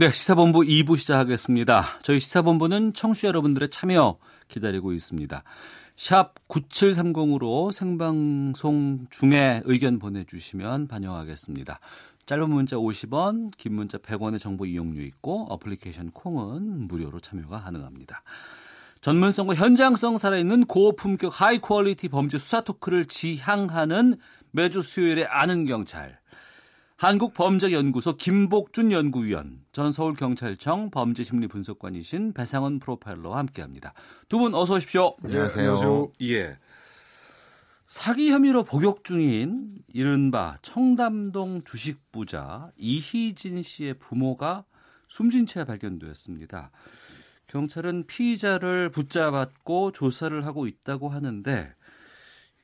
네, 시사본부 2부 시작하겠습니다. 저희 시사본부는 청취자 여러분들의 참여 기다리고 있습니다. 샵 9730으로 생방송 중에 의견 보내주시면 반영하겠습니다. 짧은 문자 50원, 긴 문자 100원의 정보 이용료 있고 어플리케이션 콩은 무료로 참여가 가능합니다. 전문성과 현장성 살아있는 고품격 high quality 범죄 수사 토크를 지향하는 매주 수요일에 아는 경찰. 한국범죄연구소 김복준 연구위원, 전 서울경찰청 범죄심리분석관이신 배상원 프로파일러와 함께합니다. 두 분 어서 오십시오. 안녕하세요. 예. 사기 혐의로 복역 중인 이른바 청담동 주식부자 이희진 씨의 부모가 숨진 채 발견되었습니다. 경찰은 피의자를 붙잡았고 조사를 하고 있다고 하는데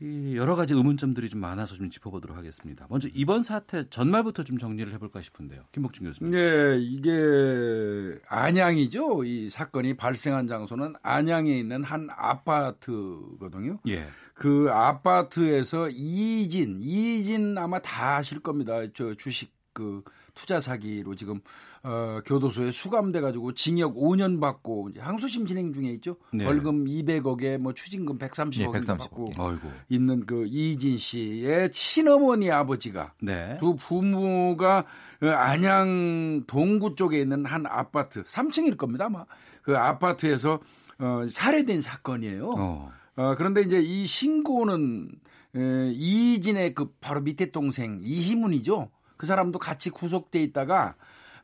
이 여러 가지 의문점들이 좀 많아서 좀 짚어보도록 하겠습니다. 먼저 이번 사태 전말부터 좀 정리를 해볼까 싶은데요. 김복준 교수님. 네, 이게 안양이죠. 이 사건이 발생한 장소는 안양에 있는 한 아파트거든요. 예. 그 아파트에서 이진, 이진 아마 다 아실 겁니다. 저 주식 그 투자 사기로 지금 어, 교도소에 수감돼 가지고 징역 5년 받고 이제 항소심 진행 중에 있죠. 네. 벌금 200억에 뭐 추징금 130억 네, 을 130억. 받고 아이고. 있는 그 이진 씨의 친어머니 아버지가 네. 두 부모가 어, 안양 동구 쪽에 있는 한 아파트 3층일 겁니다 아마 그 아파트에서 어, 살해된 사건이에요. 어. 어. 그런데 이제 이 신고는 에, 이진의 그 바로 밑에 동생 이희문이죠. 그 사람도 같이 구속돼 있다가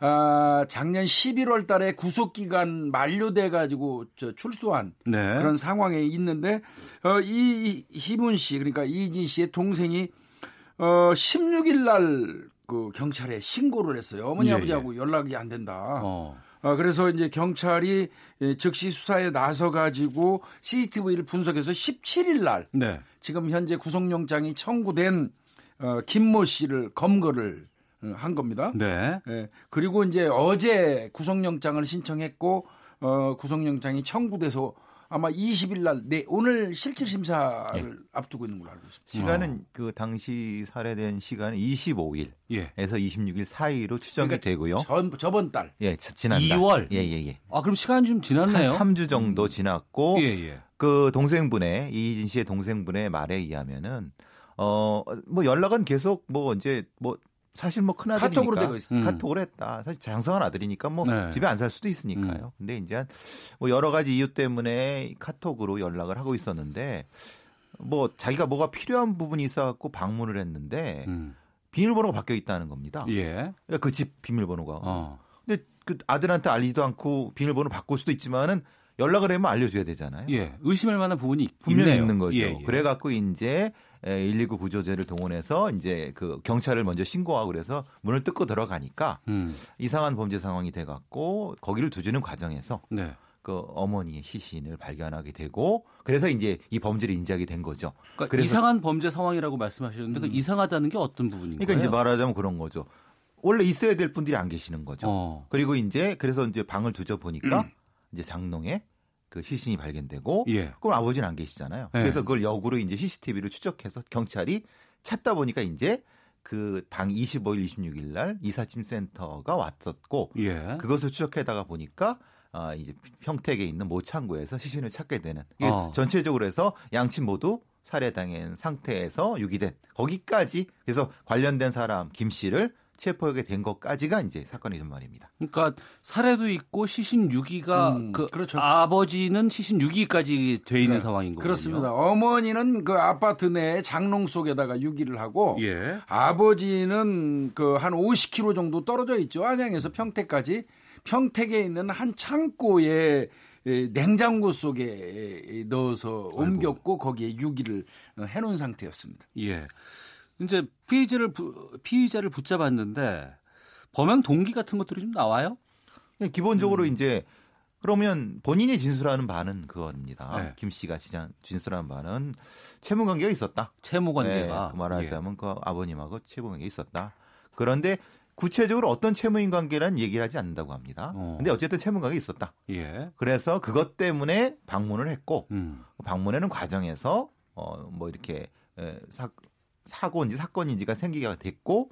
아, 작년 11월 달에 구속 기간 만료돼 가지고 저 출소한 네. 그런 상황에 있는데 어, 이 희문 씨 그러니까 이진 씨의 동생이 어, 16일 날 그 경찰에 신고를 했어요. 어머니 예, 아버지하고 연락이 안 된다. 어. 어, 그래서 이제 경찰이 예, 즉시 수사에 나서 가지고 CCTV를 분석해서 17일 날 네. 지금 현재 구속영장이 청구된 어, 김모 씨를 검거를 어, 한 겁니다. 네. 예, 그리고 이제 어제 구속영장을 신청했고 어, 구속영장이 청구돼서 아마 20일 날 네, 오늘 실질 심사를 예. 앞두고 있는 걸로 알고 있습니다. 시간은 그 당시 살해된 시간은 25일에서 예. 26일 사이로 추정이 그러니까 되고요. 전 저번 달 예, 지- 지난달. 2월? 예, 예, 예. 아 그럼 시간이 좀 지났네요. 한 3주 정도 지났고 예, 예. 그 동생분의 이희진 씨의 동생분의 말에 의하면은 어 뭐 연락은 계속 뭐 이제 뭐 사실 뭐 큰 아들이니까 카톡으로 되고 있어요. 음. 카톡을 했다. 사실 장성한 아들이니까 뭐 네. 집에 안 살 수도 있으니까요. 근데 이제 한뭐 여러 가지 이유 때문에 카톡으로 연락을 하고 있었는데 뭐 자기가 뭐가 필요한 부분이 있어 갖고 방문을 했는데 음. 비밀번호가 바뀌어 있다는 겁니다. 예. 그 집 비밀번호가. 어. 근데 그 아들한테 알리지도 않고 비밀번호 바꿀 수도 있지만은 연락을 하면 알려줘야 되잖아요. 예. 의심할 만한 부분이 분명히 있네요. 있는 거죠. 예, 예. 그래갖고 이제 119 구조제를 동원해서 이제 그 경찰을 먼저 신고하고 그래서 문을 뜯고 들어가니까 음. 이상한 범죄 상황이 돼갖고 거기를 두주는 과정에서 네. 그 어머니의 시신을 발견하게 되고 그래서 이제 이 범죄를 인지하게 된 거죠. 그러니까 이상한 범죄 상황이라고 말씀하셨는데 그 이상하다는 게 어떤 부분인가요? 그러니까 이제 말하자면 그런 거죠. 원래 있어야 될 분들이 안 계시는 거죠. 어. 그리고 이제 그래서 이제 방을 뒤져 보니까 이제 장롱에 그 시신이 발견되고 예. 그럼 아버지는 안 계시잖아요. 네. 그래서 그걸 역으로 이제 CCTV를 추적해서 경찰이 찾다 보니까 이제 그 당 25일, 26일 날 이사짐 센터가 왔었고 예. 그것을 추적해다가 보니까 아 이제 평택에 있는 모창고에서 시신을 찾게 되는 어. 전체적으로 해서 양측 모두 살해당한 상태에서 유기된 거기까지 그래서 관련된 사람 김 씨를 체포하게 된 것까지가 이제 사건의 전말입니다. 그러니까 살해도 있고 시신 유기가 음, 그 그렇죠. 아버지는 시신 유기까지 돼 있는 네, 상황인 거군요. 그렇습니다. 어머니는 그 아파트 내 장롱 속에다가 유기를 하고 예. 아버지는 그 한 50km 정도 떨어져 있죠. 안양에서 평택까지 평택에 있는 한 창고에 에, 냉장고 속에 넣어서 옮겼고 거기에 유기를 어, 해놓은 상태였습니다. 예. 이제 피의자를 부, 피의자를 붙잡았는데 범행 동기 같은 것들이 좀 나와요? 기본적으로 이제 그러면 본인이 진술하는 바는 그겁니다. 네. 김 씨가 진술하는 바는 채무 관계가 있었다. 채무 관계가 네, 그 말하자면 그 아버님하고 채무 관계가 있었다. 그런데 구체적으로 어떤 채무인 관계라는 얘기를 하지 않는다고 합니다. 어. 근데 어쨌든 채무 관계가 있었다. 예. 예. 그래서 그것 때문에 방문을 했고 음. 방문하는 과정에서 어뭐 이렇게 에, 사, 사고인지 사건인지가 생기게 됐고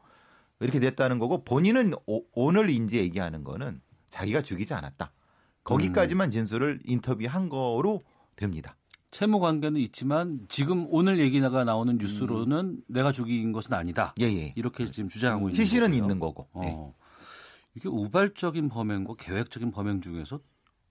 이렇게 됐다는 거고 본인은 오, 오늘 인지 얘기하는 거는 자기가 죽이지 않았다. 거기까지만 진술을 인터뷰한 거로 됩니다. 채무 관계는 있지만 지금 오늘 얘기가 나오는 뉴스로는 내가 죽인 것은 아니다. 예, 예. 이렇게 지금 주장하고 있는 시신은 거고요. 있는 거고. 네. 어. 이게 우발적인 범행과 계획적인 범행 중에서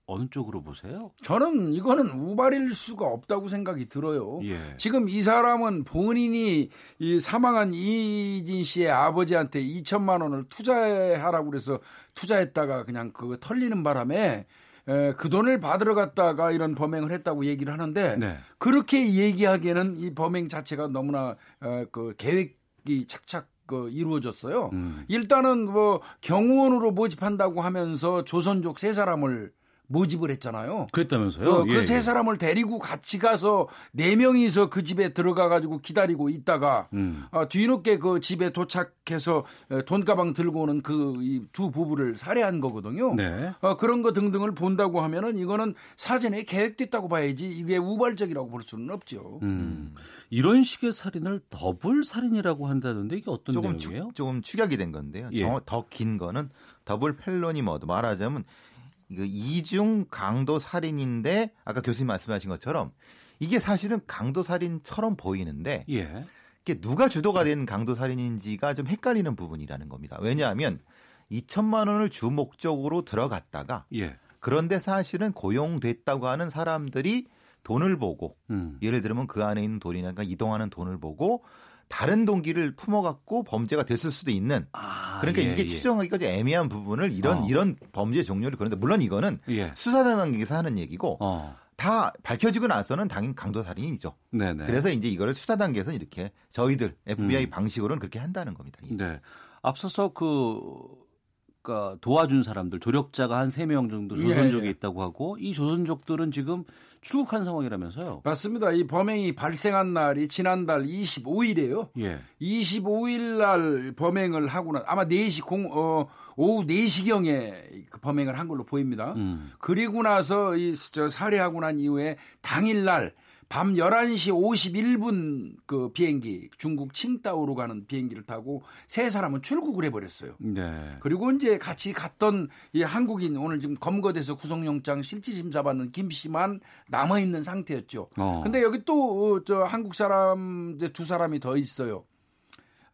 어느 쪽으로 보세요? 저는 이거는 우발일 수가 없다고 생각이 들어요. 예. 지금 이 사람은 본인이 이 사망한 이진 씨의 아버지한테 2천만 원을 투자하라고 그래서 투자했다가 그냥 그거 털리는 바람에 에, 그 돈을 받으러 갔다가 이런 범행을 했다고 얘기를 하는데 네. 그렇게 얘기하기에는 이 범행 자체가 너무나 어, 그 계획이 착착 그 이루어졌어요. 음. 일단은 뭐 경호원으로 모집한다고 하면서 조선족 세 사람을 모집을 했잖아요. 그랬다면서요? 예, 그세 예. 사람을 데리고 같이 가서 네 명이서 그 집에 들어가 가지고 기다리고 있다가 음. 아, 뒤늦게 그 집에 도착해서 에, 돈가방 들고 오는 그 두 부부를 살해한 거거든요. 네. 어, 그런 거 등등을 본다고 하면은 이거는 사전에 계획됐다고 봐야지 이게 우발적이라고 볼 수는 없죠. 음. 이런 식의 살인을 더블 살인이라고 한다는데 이게 어떤 조금 추, 내용이에요? 조금 축약이 된 건데요. 예. 더긴 거는 double felony murder 말하자면 이거 이중 강도 살인인데 아까 교수님 말씀하신 것처럼 이게 사실은 강도 살인처럼 보이는데 예. 이게 누가 주도가 된 강도 살인인지가 좀 헷갈리는 부분이라는 겁니다. 왜냐하면 2천만 원을 주 목적으로 들어갔다가 예. 그런데 사실은 고용됐다고 하는 사람들이 돈을 보고 음. 예를 들면 그 안에 있는 돈이나 이동하는 돈을 보고 다른 동기를 품어갖고 범죄가 됐을 수도 있는 아, 그러니까 예, 이게 예. 추정하기가 좀 애매한 부분을 이런 어. 이런 범죄 종류를 그런데 물론 이거는 예. 수사 단계에서 하는 얘기고 어. 다 밝혀지고 나서는 당연 강도 살인이죠. 네네. 그래서 이제 이거를 수사 단계에서 는 이렇게 저희들 FBI 음. 방식으로는 그렇게 한다는 겁니다. 예. 네. 앞서서 그, 도와준 사람들, 조력자가 한 세 명 정도 조선족에 예, 예. 있다고 하고 이 조선족들은 지금 출국한 상황이라면서요. 맞습니다. 이 범행이 발생한 날이 지난달 25일이에요. 예. 25일 날 범행을 하고 나 아마 4시 공, 어, 오후 4시경에 그 범행을 한 걸로 보입니다. 음. 그리고 나서 이, 저, 살해하고 난 이후에 당일 날 밤 11시 51분 그 비행기 중국 칭다오로 가는 비행기를 타고 세 사람은 출국을 해버렸어요. 네. 그리고 이제 같이 갔던 이 한국인 오늘 지금 검거돼서 구속영장 실질심사 받는 김 씨만 남아 있는 상태였죠. 어. 근데 여기 또 저 한국 사람 이제 두 사람이 더 있어요.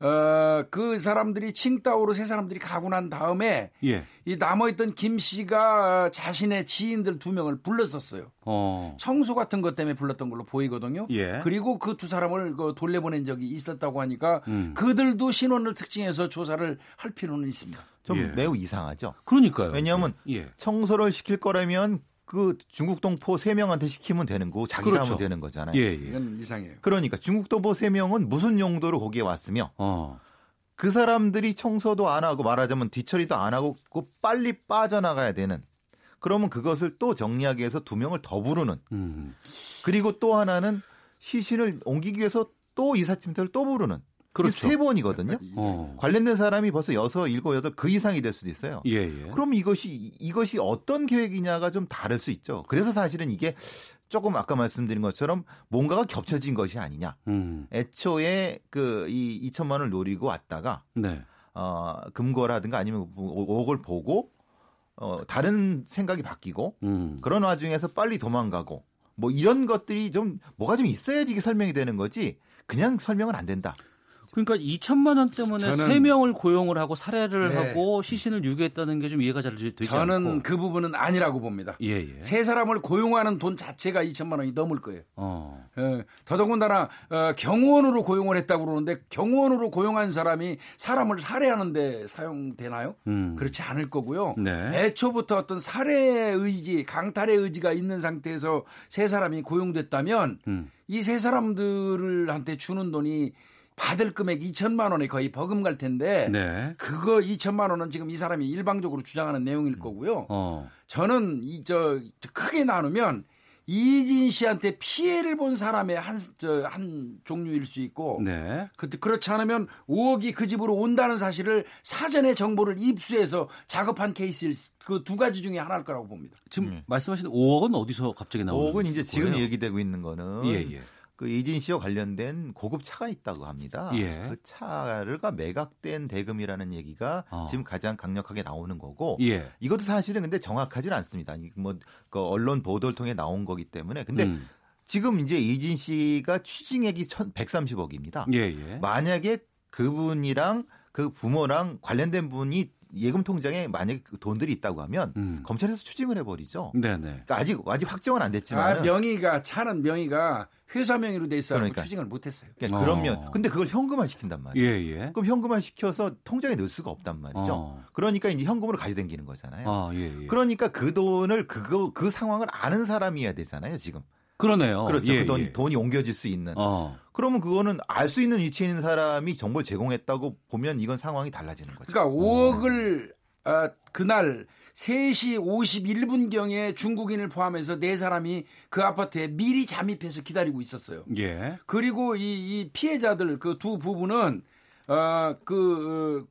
어, 그 사람들이 칭다오로 세 사람들이 가고 난 다음에 예. 이 남아있던 김 씨가 자신의 지인들 두 명을 불렀었어요. 어. 청소 같은 것 때문에 불렀던 걸로 보이거든요. 예. 그리고 그 두 사람을 그 돌려보낸 적이 있었다고 하니까 음. 그들도 신원을 특징해서 조사를 할 필요는 있습니다. 좀 예. 매우 이상하죠. 그러니까요. 왜냐하면 예. 청소를 시킬 거라면 그 중국 동포 세 명한테 시키면 되는 거고 자기가 그렇죠. 하면 되는 거잖아요. 예, 예. 이건 이상해요. 그러니까 중국 동포 세 명은 무슨 용도로 거기에 왔으며 어. 그 사람들이 청소도 안 하고 말하자면 뒤처리도 안 하고 그 빨리 빠져나가야 되는 그러면 그것을 또 정리하기 위해서 두 명을 더 부르는 음. 그리고 또 하나는 시신을 옮기기 위해서 또 이삿짐들을 또 부르는 그렇죠. 이세 번이거든요. 어. 관련된 사람이 벌써 여섯, 일곱, 여덟 그 이상이 될 수도 있어요. 예, 예. 그럼 이것이 이것이 어떤 계획이냐가 좀 다를 수 있죠. 그래서 사실은 이게 조금 아까 말씀드린 것처럼 뭔가가 겹쳐진 것이 아니냐. 음. 애초에 그 이 2천만 원을 노리고 왔다가 네. 어 금고라든가 아니면 옥을 보고 어 다른 생각이 바뀌고 음. 그런 와중에서 빨리 도망가고 뭐 이런 것들이 좀 뭐가 좀 있어야지 이게 설명이 되는 거지 그냥 설명은 안 된다. 그러니까 2천만 원 때문에 저는- 세 명을 고용을 하고 살해를 네. 하고 시신을 유기했다는 게 좀 이해가 잘 되지 저는 않고. 그 부분은 아니라고 봅니다. 예, 예. 세 사람을 고용하는 돈 자체가 2천만 원이 넘을 거예요. 어. 예, 더더군다나 어, 경호원으로 고용을 했다고 그러는데 경호원으로 고용한 사람이 사람을 살해하는데 사용되나요? 음. 그렇지 않을 거고요. 네. 애초부터 어떤 살해의 의지, 강탈의 의지가 있는 상태에서 세 사람이 고용됐다면 음. 이세 사람들한테 주는 돈이 받을 금액 2천만 원에 거의 버금갈 텐데 네. 그거 2천만 원은 지금 이 사람이 일방적으로 주장하는 내용일 거고요. 어. 저는 이 저 크게 나누면 이진 씨한테 피해를 본 사람의 한 저 한 종류일 수 있고 네. 그 그렇지 않으면 5억이 그 집으로 온다는 사실을 사전에 정보를 입수해서 작업한 케이스일 그 두 가지 중에 하나일 거라고 봅니다. 지금 말씀하신 5억은 어디서 갑자기 나오는 5억은 이제 지금 거예요? 얘기되고 있는 거는 예, 예. 그 이진 씨와 관련된 고급 차가 있다고 합니다. 예. 그 차가 매각된 대금이라는 얘기가 어. 지금 가장 강력하게 나오는 거고 예. 이것도 사실은 근데 정확하지는 않습니다. 뭐 그 언론 보도를 통해 나온 거기 때문에 근데 음. 지금 이제 이진 씨가 취징액이 1,130억입니다. 예, 예. 만약에 그분이랑 그 부모랑 관련된 분이 예금 통장에 만약에 그 돈들이 있다고 하면 음. 검찰에서 추징을 해버리죠. 네, 네. 그러니까 아직 아직 확정은 안 아, 됐지만 명의가 차는 명의가 회사 명의로 돼 있어 서 그러니까. 추징을 못했어요. 그러니까 어. 그러면 근데 그걸 현금화 시킨단 예, 말이에요. 예. 그럼 현금화 시켜서 통장에 넣을 수가 없단 말이죠. 어. 그러니까 이제 현금으로 가져다니는 거잖아요. 아, 예, 예. 그러니까 그 돈을 그거 그 상황을 아는 사람이어야 되잖아요. 지금 그러네요. 그렇죠. 예, 그 돈, 예. 돈이 옮겨질 수 있는. 어. 그러면 그거는 알 수 있는 위치에 있는 사람이 정보를 제공했다고 보면 이건 상황이 달라지는 거죠. 그러니까 5억을 아, 그날 3시 51분경에 중국인을 포함해서 네 사람이 그 아파트에 미리 잠입해서 기다리고 있었어요. 예. 그리고 이, 이 피해자들 그 두 부부는 어 그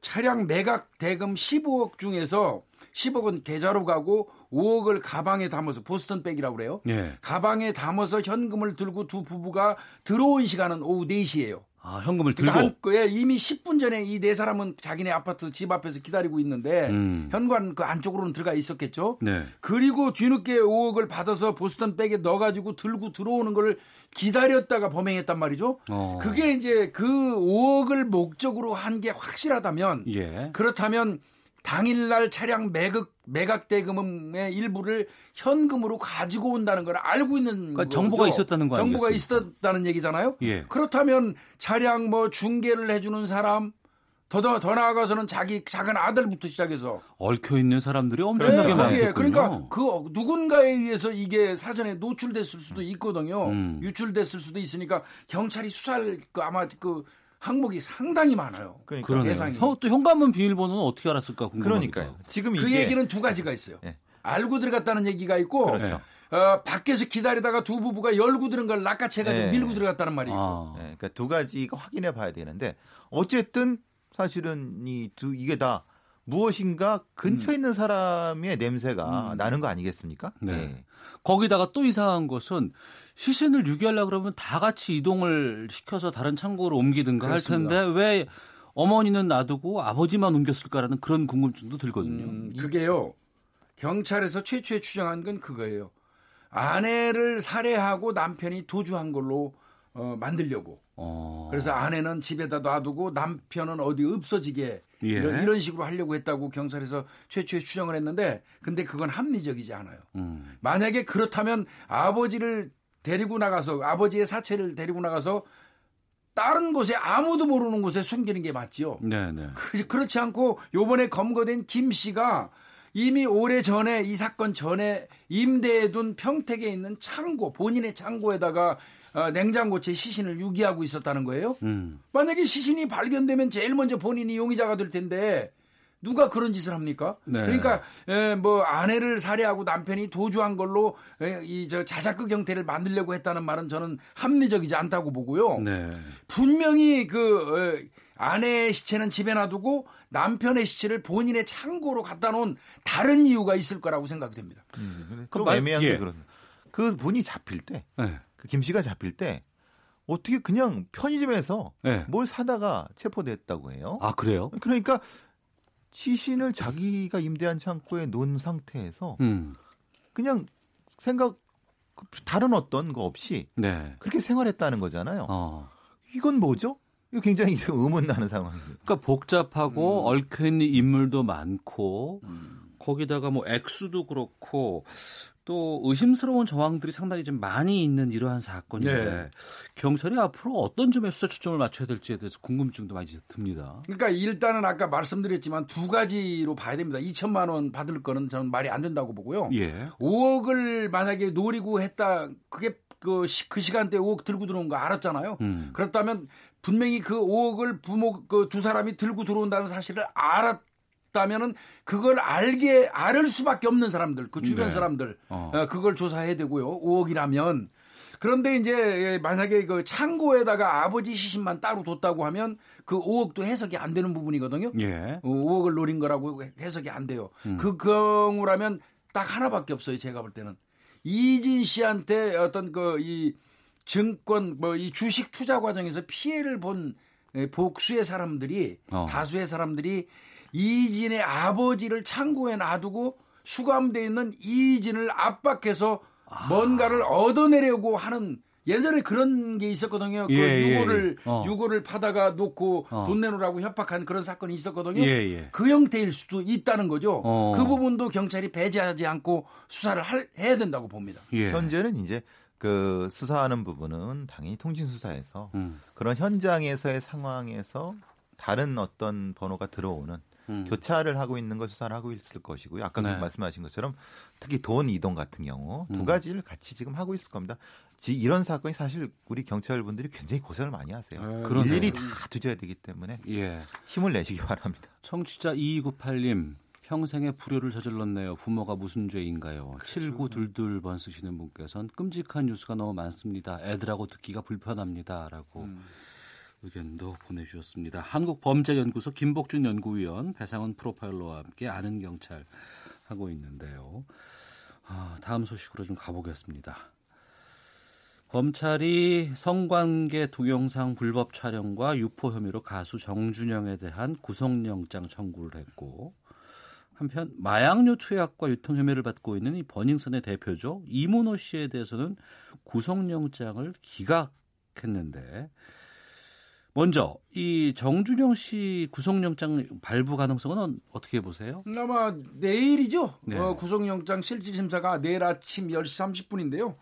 차량 매각 대금 15억 중에서 10억은 계좌로 가고 5억을 가방에 담아서 보스턴 백이라고 그래요. 예. 가방에 담아서 현금을 들고 두 부부가 들어온 시간은 오후 4시예요. 아, 현금을 들고 그러니까 한 이미 10분 전에 이 네 사람은 자기네 아파트 집 앞에서 기다리고 있는데 음. 현관 그 안쪽으로는 들어가 있었겠죠. 네. 그리고 뒤늦게 5억을 받아서 보스턴 백에 넣어가지고 들고 들어오는 걸 기다렸다가 범행했단 말이죠. 어. 그게 이제 그 5억을 목적으로 한 게 확실하다면 예. 그렇다면 당일날 차량 매각 매각 대금의 일부를 현금으로 가지고 온다는 걸 알고 있는 그러니까. 정보가 있었다는 거 정보가? 있었다는 얘기잖아요. 예. 그렇다면 차량 뭐 중개를 해주는 사람 더, 더, 더 나아가서는 자기 작은 아들부터 시작해서 얽혀 있는 사람들이 엄청나게 네, 많겠군요. 그러니까 그 누군가에 의해서 이게 사전에 노출됐을 수도 있거든요. 음. 유출됐을 수도 있으니까 경찰이 수사할 그 아마 그 항목이 상당히 많아요. 그러니까. 예상이. 형, 또 현관문 비밀번호는 어떻게 알았을까 궁금합니다. 그러니까요. 지금 그 이게 얘기는 두 가지가 있어요. 예. 알고 들어갔다는 얘기가 있고 그렇죠. 어, 밖에서 기다리다가 두 부부가 열고 들은 걸 낚아채가지고 네. 밀고 들어갔다는 말이에요. 아. 네, 그러니까 두 가지가 확인해 봐야 되는데 어쨌든 사실은 이 두 이게 다 무엇인가 근처에 있는 사람의 냄새가 나는 거 아니겠습니까? 네. 거기다가 또 이상한 것은 시신을 유기하려고 그러면 다 같이 이동을 시켜서 다른 창고로 옮기든가 그렇습니다. 할 텐데 왜 어머니는 놔두고 아버지만 옮겼을까라는 그런 궁금증도 들거든요. 음, 그게요. 경찰에서 최초에 추정한 건 그거예요. 아내를 살해하고 남편이 도주한 걸로 어, 만들려고. 어. 그래서 아내는 집에다 놔두고 남편은 어디 없어지게 예. 이런, 이런 식으로 하려고 했다고 경찰에서 최초에 추정을 했는데 근데 그건 합리적이지 않아요. 음. 만약에 그렇다면 아버지를 데리고 나가서 아버지의 사체를 데리고 나가서 다른 곳에 아무도 모르는 곳에 숨기는 게 맞지요. 네, 네. 그- 그렇지 않고 요번에 검거된 김 씨가 이미 오래 전에 이 사건 전에 임대해둔 평택에 있는 창고 본인의 창고에다가 어, 냉장고채 시신을 유기하고 있었다는 거예요. 음. 만약에 시신이 발견되면 제일 먼저 본인이 용의자가 될 텐데 누가 그런 짓을 합니까? 네. 그러니까 에, 뭐 아내를 살해하고 남편이 도주한 걸로 이 저 자작극 형태를 만들려고 했다는 말은 저는 합리적이지 않다고 보고요. 네. 분명히 그 어, 아내의 시체는 집에 놔두고 남편의 시체를 본인의 창고로 갖다 놓은 다른 이유가 있을 거라고 생각이 됩니다. 좀그 말- 애매한 예. 게 그런. 그 분이 잡힐 때, 네. 그 김 씨가 잡힐 때 어떻게 그냥 편의점에서 네. 뭘 사다가 체포됐다고 해요. 아, 그래요? 그러니까 시신을 자기가 임대한 창고에 놓은 상태에서 음. 그냥 생각 그 다른 어떤 거 없이 네. 그렇게 생활했다는 거잖아요. 어. 이건 뭐죠? 이거 굉장히 의문 나는 상황이에요. 그러니까 복잡하고 음. 얽혀 있는 인물도 많고 거기다가 뭐 액수도 그렇고 또 의심스러운 정황들이 상당히 좀 많이 있는 이러한 사건인데 네. 경찰이 앞으로 어떤 점에 수사 초점을 맞춰야 될지에 대해서 궁금증도 많이 듭니다. 그러니까 일단은 아까 말씀드렸지만 두 가지로 봐야 됩니다. 2천만 원 받을 거는 저는 말이 안 된다고 보고요. 예. 5억을 만약에 노리고 했다. 그게 그, 시, 그 시간대에 5억 들고 들어온 거 알았잖아요. 음. 그렇다면 분명히 그 5억을 부모 그 두 사람이 들고 들어온다는 사실을 알았 다면은 그걸 알게 알을 수밖에 없는 사람들 그 주변 네. 사람들 어. 어, 그걸 조사해야 되고요. 5억이라면 그런데 이제 만약에 그 창고에다가 아버지 시신만 따로 뒀다고 하면 그 5억도 해석이 안 되는 부분이거든요. 예. 어, 5억을 노린 거라고 해석이 안 돼요. 음. 그 경우라면 딱 하나밖에 없어요. 제가 볼 때는 이진 씨한테 어떤 그 이 증권 뭐 이 주식 투자 과정에서 피해를 본 에, 복수의 사람들이 어. 다수의 사람들이 이진의 아버지를 창고에 놔두고 수감돼 있는 이진을 압박해서 아. 뭔가를 얻어내려고 하는 예전에 그런 게 있었거든요. 그 예, 예, 유고를 예. 어. 유고를 파다가 놓고 어. 돈 내놓으라고 협박한 그런 사건이 있었거든요. 예, 예. 그 형태일 수도 있다는 거죠. 어. 그 부분도 경찰이 배제하지 않고 수사를 할- 해야 된다고 봅니다. 예. 현재는 이제 그 수사하는 부분은 당연히 통신 수사에서 음. 그런 현장에서의 상황에서 다른 어떤 번호가 들어오는 음. 교차를 하고 있는 걸 수사를 하고 있을 것이고요. 아까 네. 말씀하신 것처럼 특히 돈 이동 같은 경우 두 음. 가지를 같이 지금 하고 있을 겁니다. 지- 이런 사건이 사실 우리 경찰분들이 굉장히 고생을 많이 하세요. 그러네요. 일일이 다 뒤져야 되기 때문에 예. 힘을 내시기 바랍니다. 청취자 2298님 평생의 불효를 저질렀네요. 부모가 무슨 죄인가요? 7922번 쓰시는 분께서는 끔찍한 뉴스가 너무 많습니다. 애들하고 듣기가 불편합니다 라고 의견도 보내주셨습니다. 한국범죄연구소 김복준 연구위원 배상원 프로파일러와 함께 아는 경찰 하고 있는데요. 아, 다음 소식으로 좀 가보겠습니다. 검찰이 성관계 동영상 불법 촬영과 유포 혐의로 가수 정준영에 대한 구속영장 청구를 했고 한편 마약류 투약과 유통 혐의를 받고 있는 이 버닝썬의 대표죠 이문호 씨에 대해서는 구속영장을 기각했는데 먼저 이 정준영 씨 구속영장 발부 가능성은 어떻게 보세요? 아마 내일이죠. 네. 어, 구속영장 실질 심사가 내일 아침 10시 30분인데요.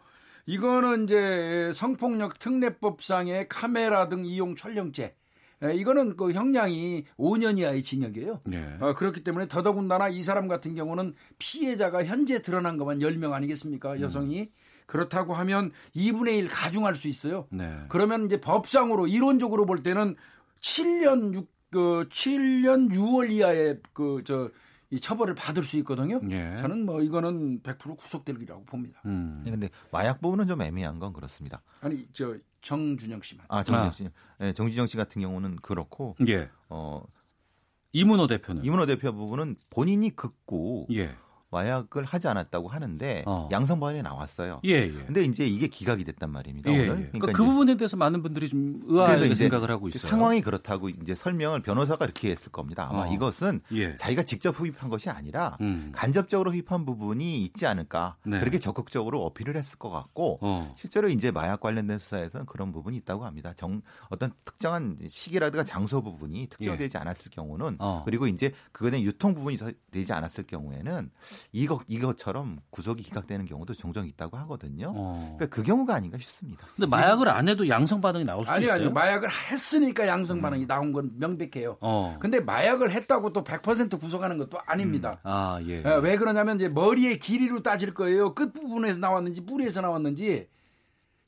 이거는 이제 성폭력 특례법상의 카메라 등 이용 촬영죄. 에, 이거는 그 형량이 5년 이하의 징역이에요. 네. 어, 그렇기 때문에 더더군다나 이 사람 같은 경우는 피해자가 현재 드러난 것만 10명 아니겠습니까? 여성이. 그렇다고 하면 2분의 1 가중할 수 있어요. 네. 그러면 이제 법상으로 이론적으로 볼 때는 7년 6, 그 7년 6월 이하의 그저 이 처벌을 받을 수 있거든요. 예. 저는 뭐 이거는 100% 구속되리라고 봅니다. 음. 근데 마약 부분은 좀 애매한 건 그렇습니다. 아니 저 정준영 씨만. 아 정진영 씨, 예, 정진영 씨 같은 경우는 그렇고 예. 어, 이문호 대표는 이문호 대표 부분은 본인이 극구 예. 마약을 하지 않았다고 하는데 어. 양성반에 나왔어요. 예, 예. 근데 이제 이게 기각이 됐단 말입니다. 예, 오늘. 예. 그러니까 그 부분에 대해서 많은 분들이 좀 의아하게 생각을 하고 있어요. 상황이 그렇다고 이제 설명을 변호사가 이렇게 했을 겁니다. 아마 어. 이것은 예. 자기가 직접 흡입한 것이 아니라 음. 간접적으로 흡입한 부분이 있지 않을까 네. 그렇게 적극적으로 어필을 했을 것 같고 어. 실제로 이제 마약 관련된 수사에서는 그런 부분이 있다고 합니다. 정 어떤 특정한 시기라든가 장소 부분이 특정되지 않았을 경우는 예. 어. 그리고 이제 대한 유통 부분이 서- 되지 않았을 경우에는 이것 이것처럼 구속이 기각되는 경우도 종종 있다고 하거든요. 어. 그러니까 그 경우가 아닌가 싶습니다. 근데 마약을 안 해도 양성 반응이 나올 수도 아니 있어요. 아니 마약을 했으니까 양성 반응이 나온 건 명백해요. 어. 근데 마약을 했다고 또 100% 구속하는 것도 아닙니다. 아, 예. 예, 왜 그러냐면 이제 머리의 길이로 따질 거예요. 끝 부분에서 나왔는지 뿌리에서 나왔는지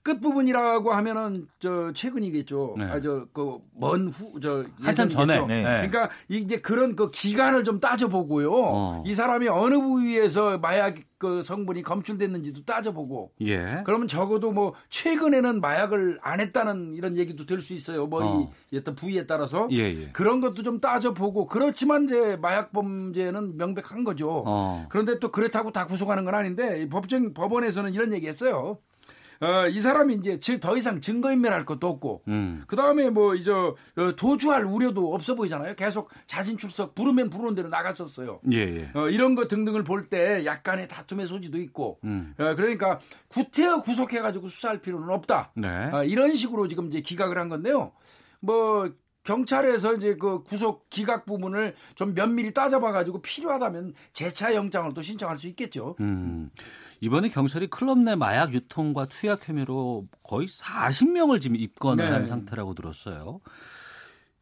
끝 부분이라고 하면은 저 최근이겠죠. 네. 아저 그 먼 후 저 한참 전에. 네. 그러니까 이제 그런 그 기간을 좀 따져보고요. 어. 이 사람이 어느 부위에서 마약 그 성분이 검출됐는지도 따져보고. 예. 그러면 적어도 뭐 최근에는 마약을 안 했다는 이런 얘기도 될 수 있어요. 머리 어. 어떤 부위에 따라서 예, 예. 그런 것도 좀 따져보고 그렇지만 이제 마약 범죄는 명백한 거죠. 어. 그런데 또 그렇다고 다 구속하는 건 아닌데 이 법정 법원에서는 이런 얘기했어요. 어, 이 사람이 이제 즉더 이상 증거인멸할 것도 없고 음. 그 다음에 뭐 이제 어, 도주할 우려도 없어 보이잖아요. 계속 자진 출석 부르면 부르는 대로 나갔었어요. 예, 예. 어, 이런 거 등등을 볼 때 약간의 다툼의 소지도 있고 음. 어, 그러니까 구태여 구속해가지고 수사할 필요는 없다. 네. 어, 이런 식으로 지금 이제 기각을 한 건데요. 뭐 경찰에서 이제 그 구속 기각 부분을 좀 면밀히 따져봐가지고 필요하다면 재차 영장을 또 신청할 수 있겠죠. 음. 이번에 경찰이 클럽 내 마약 유통과 투약 혐의로 거의 40명을 지금 입건을 네. 한 상태라고 들었어요.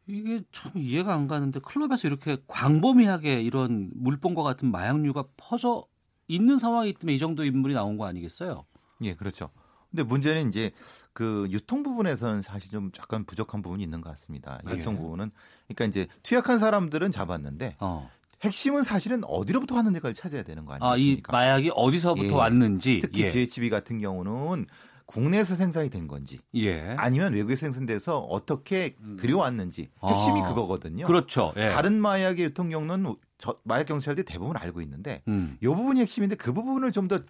이게 참 이해가 안 가는데 클럽에서 이렇게 광범위하게 이런 물범과 같은 마약류가 퍼져 있는 상황이기 때문에 이 정도 인물이 나온 거 아니겠어요? 예, 그렇죠. 근데 문제는 이제 그 유통 부분에서는 사실 좀 약간 부족한 부분이 있는 것 같습니다. 네. 유통 부분은 그러니까 이제 투약한 사람들은 잡았는데 어. 핵심은 사실은 어디로부터 왔는지를 찾아야 되는 거 아, 이? 마약이 어디서부터 예. 왔는지. 특히 예. GHB 같은 경우는 국내에서 생산이 된 건지 예. 아니면 외국에서 생산돼서 어떻게 들여왔는지 핵심이 아. 그거거든요. 그렇죠. 예. 다른 마약의 유통 경로는 저 마약 경찰들이 대부분 알고 있는데 음. 이 부분이 핵심인데 그 부분을 좀더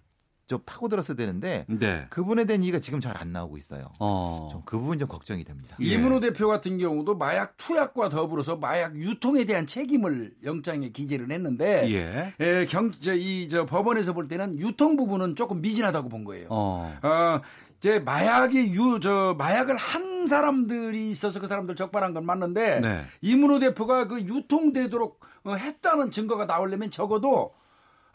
저 파고들었어야 되는데 네. 그 부분에 대한 얘기가 지금 잘 안 나오고 있어요. 어. 좀그 부분 좀 걱정이 됩니다. 예. 이문호 대표 같은 경우도 마약 투약과 더불어서 마약 유통에 대한 책임을 영장에 기재를 했는데 예. 예, 경, 저, 이, 저, 법원에서 볼 때는 유통 부분은 조금 미진하다고 본 거예요. 어. 어, 이제 마약이 유, 저, 마약을 한 사람들이 있어서 그 사람들 적발한 건 맞는데 네. 이문호 대표가 그 유통되도록 어, 했다는 증거가 나오려면 적어도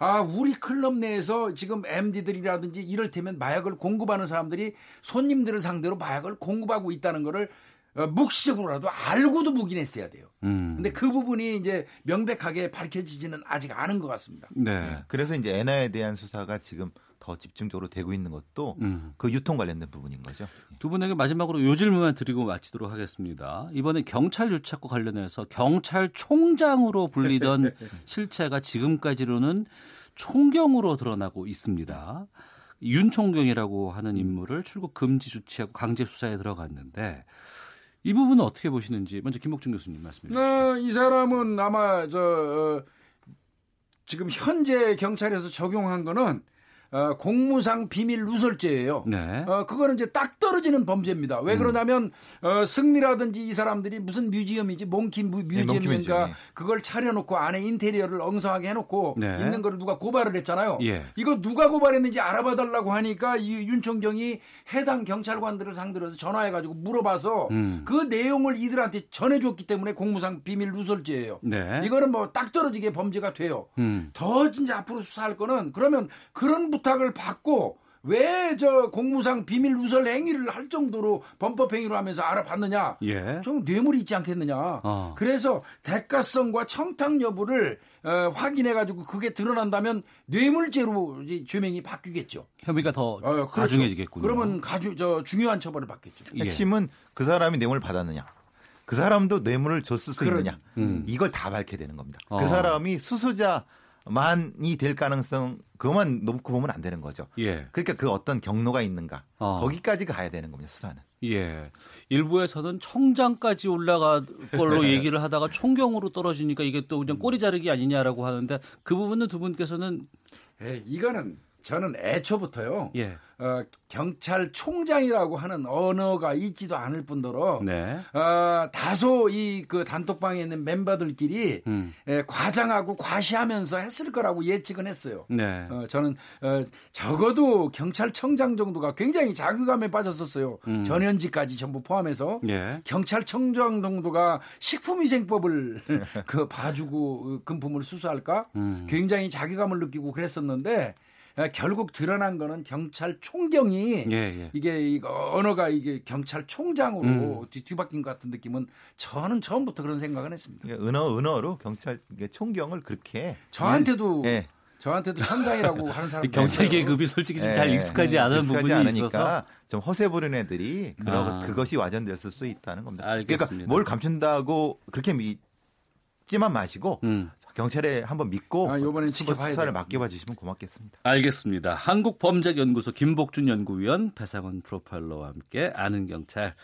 아, 우리 클럽 내에서 지금 MD들이라든지 이를테면 마약을 공급하는 사람들이 손님들을 상대로 마약을 공급하고 있다는 거를 어, 묵시적으로라도 알고도 묵인했어야 돼요. 음. 근데 그 부분이 이제 명백하게 밝혀지지는 아직 않은 것 같습니다. 네. 그래서 이제 엔화에 대한 수사가 지금 더 집중적으로 되고 있는 것도 음. 그 유통 관련된 부분인 거죠. 두 분에게 마지막으로 요 질문만 드리고 마치도록 하겠습니다. 이번에 경찰 유착과 관련해서 경찰총장으로 불리던 실체가 지금까지로는 총경으로 드러나고 있습니다. 윤 총경이라고 하는 인물을 출국 금지 조치하고 강제 수사에 들어갔는데 이 부분은 어떻게 보시는지 먼저 김복준 교수님 말씀해 주시죠. 어, 이 사람은 아마 저 어, 지금 현재 경찰에서 적용한 거는 어, 공무상 비밀 누설죄예요. 네. 어, 그거는 이제 딱 떨어지는 범죄입니다. 왜 그러냐면, 어, 승리라든지 이 사람들이 무슨 뮤지엄이지, 몽키 뮤- 몽키 뮤지엄인가, 뮤지엄, 예. 그걸 차려놓고 안에 인테리어를 엉성하게 해놓고 네. 있는 거를 누가 고발을 했잖아요. 예. 이거 누가 고발했는지 알아봐달라고 하니까 이 윤총경이 해당 경찰관들을 상대로 해서 전화해가지고 물어봐서 음. 그 내용을 이들한테 전해줬기 때문에 공무상 비밀 누설죄예요. 네. 이거는 뭐 딱 떨어지게 범죄가 돼요. 음. 더 진짜 앞으로 수사할 거는 그러면 그런 부탁을 받고 왜 저 공무상 비밀 누설 행위를 할 정도로 범법 행위를 하면서 알아봤느냐? 예. 좀 뇌물이 있지 않겠느냐. 어. 그래서 대가성과 청탁 여부를 어, 확인해 가지고 그게 드러난다면 뇌물죄로 이제 죄명이 바뀌겠죠. 혐의가 더 어, 그렇죠. 가중해지겠군요. 그러면 가주 저 중요한 처벌을 받겠죠. 예. 핵심은 그 사람이 뇌물을 받았느냐. 그 사람도 뇌물을 줬을 수 그런- 있느냐. 이걸 다 밝혀야 되는 겁니다. 어. 그 사람이 수수자 만이 될 가능성 그것만 놓고 보면 안 되는 거죠. 예. 그러니까 그 어떤 경로가 있는가. 어. 거기까지 가야 되는 겁니다. 수사는. 예. 일부에서는 청장까지 올라갈 걸로 얘기를 하다가 총경으로 떨어지니까 이게 또 그냥 꼬리 자르기 아니냐라고 하는데 그 부분은 두 분께서는 에 이거는 저는 애초부터요. 예. 어, 경찰총장이라고 하는 언어가 있지도 않을 뿐더러 네. 어, 다소 이 그 단톡방에 있는 멤버들끼리 음. 에, 과장하고 과시하면서 했을 거라고 예측은 했어요. 네. 어, 저는 어, 적어도 경찰청장 정도가 굉장히 자괴감에 빠졌었어요. 음. 전현직까지 전부 포함해서 예. 경찰청장 정도가 식품위생법을 그 봐주고 어, 금품을 수수할까 음. 굉장히 자괴감을 느끼고 그랬었는데 어, 결국 드러난 거는 경찰 총경이 예, 예. 이게 이거 언어가 이게 경찰 총장으로 음. 뒤, 뒤바뀐 것 같은 느낌은 저는 처음부터 그런 생각은 했습니다. 그러니까 은어 은어로 경찰 총경을 그렇게 저한테도 예. 저한테도 천장이라고 하는 사람 이 경찰 계급이 솔직히 좀잘 예. 익숙하지 않은 익숙하지 부분이 않으니까 있어서 좀 허세 부리는 애들이 그러, 아. 그것이 와전됐을 수 있다는 겁니다. 알겠습니다. 그러니까 뭘 감춘다고 그렇게 믿지만 마시고 음. 경찰에 한번 믿고 아, 수- 지켜봐야 수사를. 맡겨봐 주시면 고맙겠습니다. 알겠습니다. 한국범죄연구소 김복준 연구위원 배상원 프로파일러와 함께 아는 경찰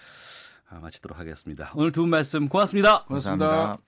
아, 마치도록 하겠습니다. 오늘 두 분 말씀 고맙습니다. 고맙습니다. 감사합니다.